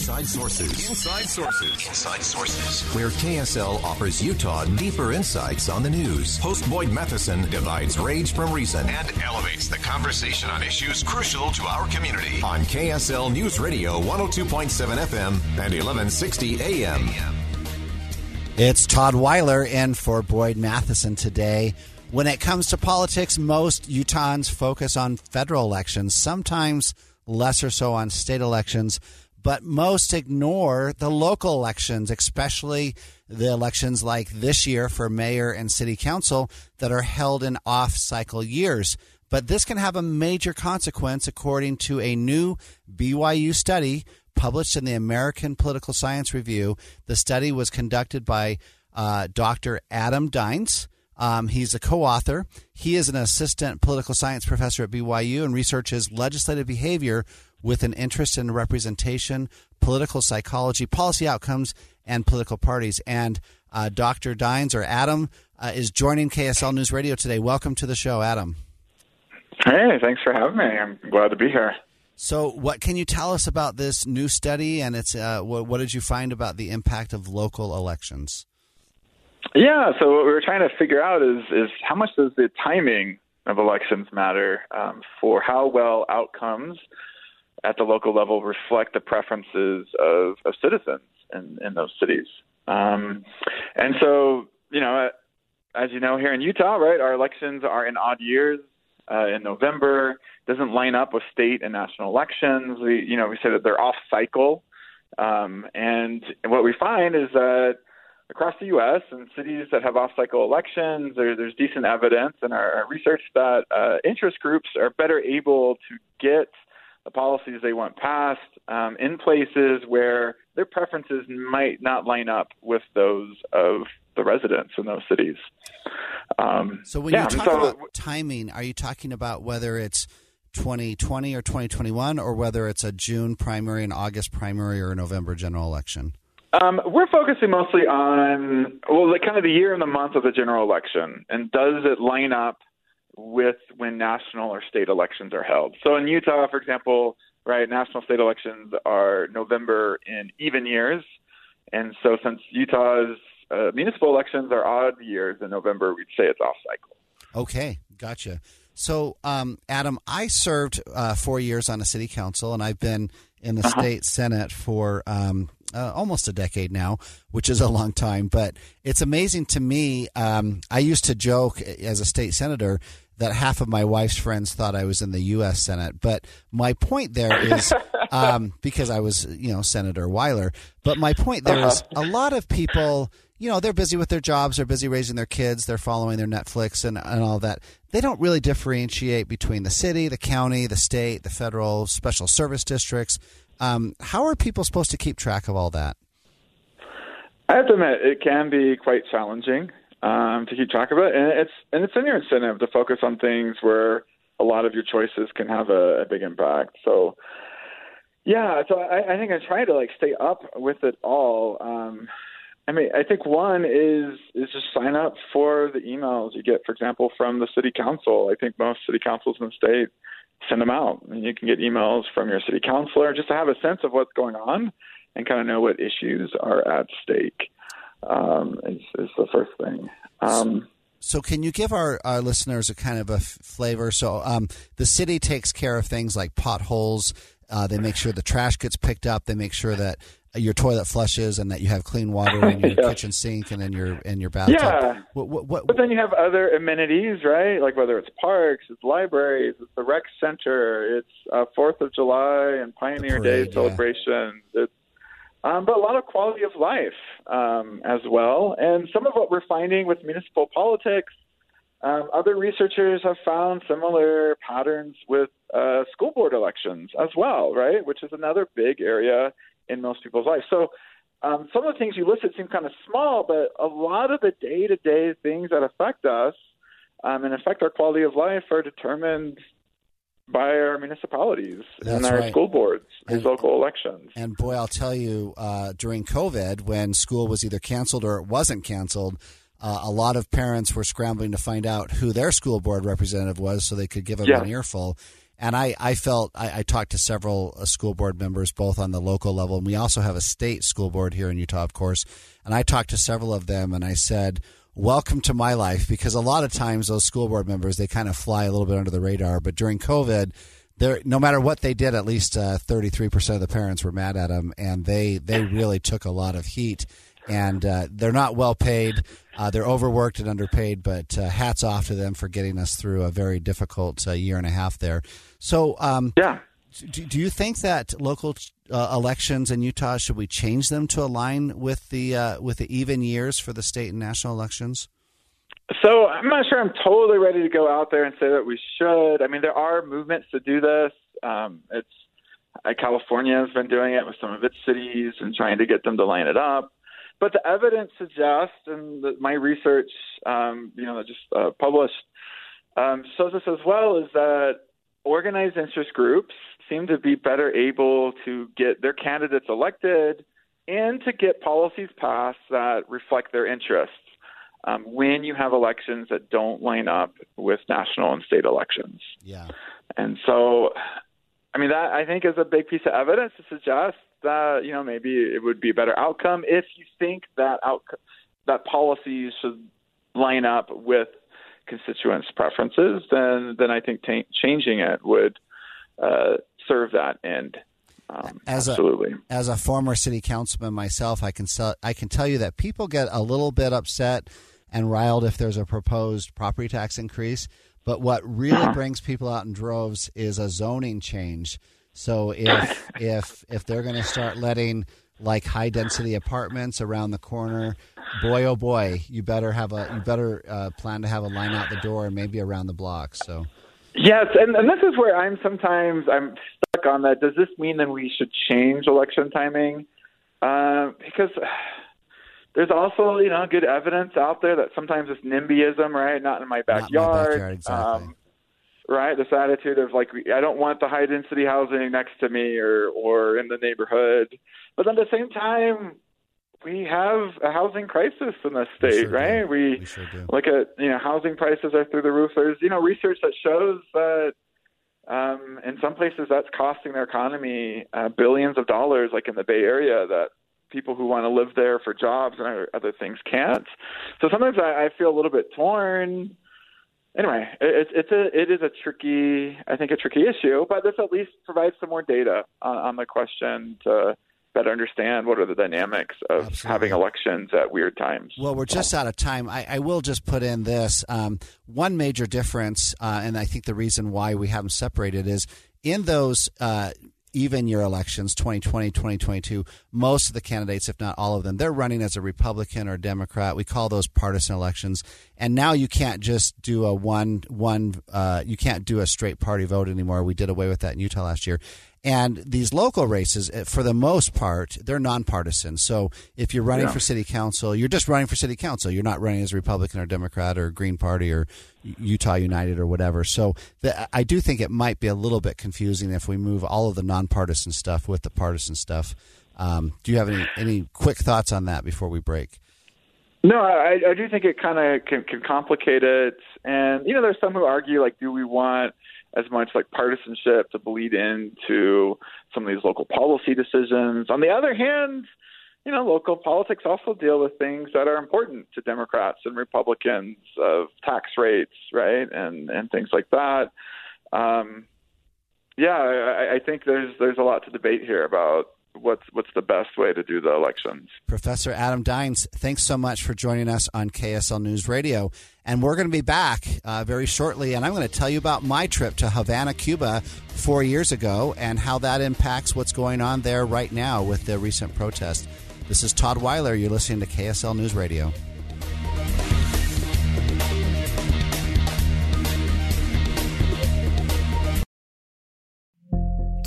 Inside Sources. Inside Sources. Inside Sources. Where KSL offers Utah deeper insights on the news. Host Boyd Matheson divides rage from reason and elevates the conversation on issues crucial to our community. On KSL News Radio 102.7 FM and 1160 AM. It's Todd Weiler in for Boyd Matheson today. When it comes to politics, most Utahns focus on federal elections, sometimes less or so on state elections, but most ignore the local elections, especially the elections like this year for mayor and city council that are held in off cycle years. But this can have a major consequence, according to a new BYU study published in the American Political Science Review. The study was conducted by uh, Dr. Adam Dynes. Um, he's a co author. He is an assistant political science professor at BYU and researches legislative behavior with an interest in representation, political psychology, policy outcomes, and political parties. And uh, Dr. Dynes or Adam uh, is joining KSL News Radio today. Welcome to the show, Adam. Hey, thanks for having me. I'm glad to be here. So, what can you tell us about this new study, and it's uh, what, what, did you find about the impact of local elections? Yeah, so what we were trying to figure out is is how much does the timing of elections matter um, for how well outcomes at the local level reflect the preferences of, of citizens in, in those cities. Um, and so, you know, as you know, here in Utah, right, our elections are in odd years. Uh, in November doesn't line up with state and national elections. We, you know, we say that they're off cycle, um, and what we find is that across the U.S. and cities that have off cycle elections, there, there's decent evidence in our, our research that uh, interest groups are better able to get the policies they want passed um, in places where their preferences might not line up with those of the residents in those cities. Um, so when yeah, you talk so, about timing, are you talking about whether it's 2020 or 2021, or whether it's a June primary, an August primary, or a November general election? Um, we're focusing mostly on well, the kind of the year and the month of the general election, and does it line up with when national or state elections are held? So in Utah, for example, right, national state elections are November in even years, and so since Utah's uh, municipal elections are odd years in November, we'd say it's off cycle. Okay, gotcha. So, um, Adam, I served uh, four years on a city council, and I've been in the uh-huh. state senate for um, uh, almost a decade now, which is a long time. But it's amazing to me. Um, I used to joke as a state senator that half of my wife's friends thought I was in the U.S. Senate. But my point there is um, because I was, you know, Senator Weiler. But my point there uh-huh. is a lot of people you know they're busy with their jobs they're busy raising their kids they're following their netflix and, and all that they don't really differentiate between the city the county the state the federal special service districts um, how are people supposed to keep track of all that i have to admit it can be quite challenging um, to keep track of it and it's and it's in your incentive to focus on things where a lot of your choices can have a, a big impact so yeah so I, I think i try to like stay up with it all um, I mean, I think one is is just sign up for the emails you get, for example, from the city council. I think most city councils in the state send them out, and you can get emails from your city councilor just to have a sense of what's going on and kind of know what issues are at stake. Um, is, is the first thing. Um, so, can you give our, our listeners a kind of a f- flavor? So, um, the city takes care of things like potholes. Uh, they make sure the trash gets picked up. They make sure that your toilet flushes and that you have clean water in your yeah. kitchen sink and in your in your bathtub. Yeah. What, what, what, but then you have other amenities, right? Like whether it's parks, it's libraries, it's the rec center, it's uh, Fourth of July and Pioneer parade, Day celebrations. Yeah. It's um, but a lot of quality of life um, as well. And some of what we're finding with municipal politics, um, other researchers have found similar patterns with uh, school board elections as well, right? Which is another big area in most people's lives. So um, some of the things you listed seem kind of small, but a lot of the day to day things that affect us um, and affect our quality of life are determined by our municipalities That's and our right. school boards, these And- local elections. And boy, I'll tell you, uh, during COVID, when school was either canceled or it wasn't canceled, uh, a lot of parents were scrambling to find out who their school board representative was so they could give them Yeah. an earful. And I, I felt I, I talked to several uh, school board members, both on the local level, and we also have a state school board here in Utah, of course. And I talked to several of them, and I said, "Welcome to my life," because a lot of times those school board members they kind of fly a little bit under the radar. But during COVID, there no matter what they did, at least thirty three percent of the parents were mad at them, and they they really took a lot of heat. And uh, they're not well paid. Uh, they're overworked and underpaid. But uh, hats off to them for getting us through a very difficult uh, year and a half there. So, um, Yeah. do, do you think that local uh, elections in Utah should we change them to align with the uh, with the even years for the state and national elections? So I'm not sure I'm totally ready to go out there and say that we should. I mean, there are movements to do this. Um, it's uh, California has been doing it with some of its cities and trying to get them to line it up. But the evidence suggests, and the, my research, um, you know, that just uh, published, um, shows us as well, is that organized interest groups seem to be better able to get their candidates elected and to get policies passed that reflect their interests um, when you have elections that don't line up with national and state elections. Yeah. And so, I mean, that I think is a big piece of evidence to suggest that you know maybe it would be a better outcome if you think that out that policies should line up with constituents' preferences. Then, then I think ta changing it would uh, serve that end. Um, As a- absolutely. As a former city councilman myself, I can sell, I can tell you that people get a little bit upset and riled if there's a proposed property tax increase. But what really brings people out in droves is a zoning change. So if if if they're going to start letting like high density apartments around the corner, boy oh boy, you better have a you better uh, plan to have a line out the door and maybe around the block. So Yes, and, and this is where I'm sometimes I'm stuck on that. Does this mean that we should change election timing? Uh, because there's also you know good evidence out there that sometimes it's NIMBYism, right? Not in my backyard. Not my backyard. backyard, exactly. Um, right, this attitude of like I don't want the high density housing next to me or or in the neighborhood, but at the same time. We have a housing crisis in this state, sure do. right? We, we sure do. look at you know housing prices are through the roof. There's you know research that shows that um, in some places that's costing their economy uh, billions of dollars, like in the Bay Area, that people who want to live there for jobs and other- other things can't. So sometimes I, I feel a little bit torn. Anyway, it's it's a it is a tricky I think a tricky issue, but this at least provides some more data on, on the question to better understand what are the dynamics of Absolutely. having elections at weird times. Well, we're just out of time. I, I will just put in this um, one major difference, uh, and I think the reason why we have them separated is in those uh, even year elections 2020 2022 most of the candidates if not all of them they're running as a republican or democrat. We call those partisan elections. And now you can't just do a one one uh, you can't do a straight party vote anymore. We did away with that in utah last year and these local races, eh, for the most part, they're nonpartisan. So if you're running Yeah. for city council, you're just running for city council. You're not running as a Republican or Democrat or Green Party or Utah United or whatever. So the, I do think it might be a little bit confusing if we move all of the nonpartisan stuff with the partisan stuff. Um, do you have any, any quick thoughts on that before we break? No, I, I do think it kind of can, can complicate it. And, you know, there's some who argue, like, do we want as much like partisanship to bleed into some of these local policy decisions? On the other hand, you know, local politics also deal with things that are important to Democrats and Republicans of tax rates, right, and and things like that. Um, yeah, I, I think there's there's a lot to debate here about what's what's the best way to do the elections. Professor Adam Dynes, thanks so much for joining us on KSL News Radio. And we're going to be back uh, very shortly. And I'm going to tell you about my trip to Havana, Cuba, four years ago, and how that impacts what's going on there right now with the recent protest. This is Todd Weiler. You're listening to KSL News Radio.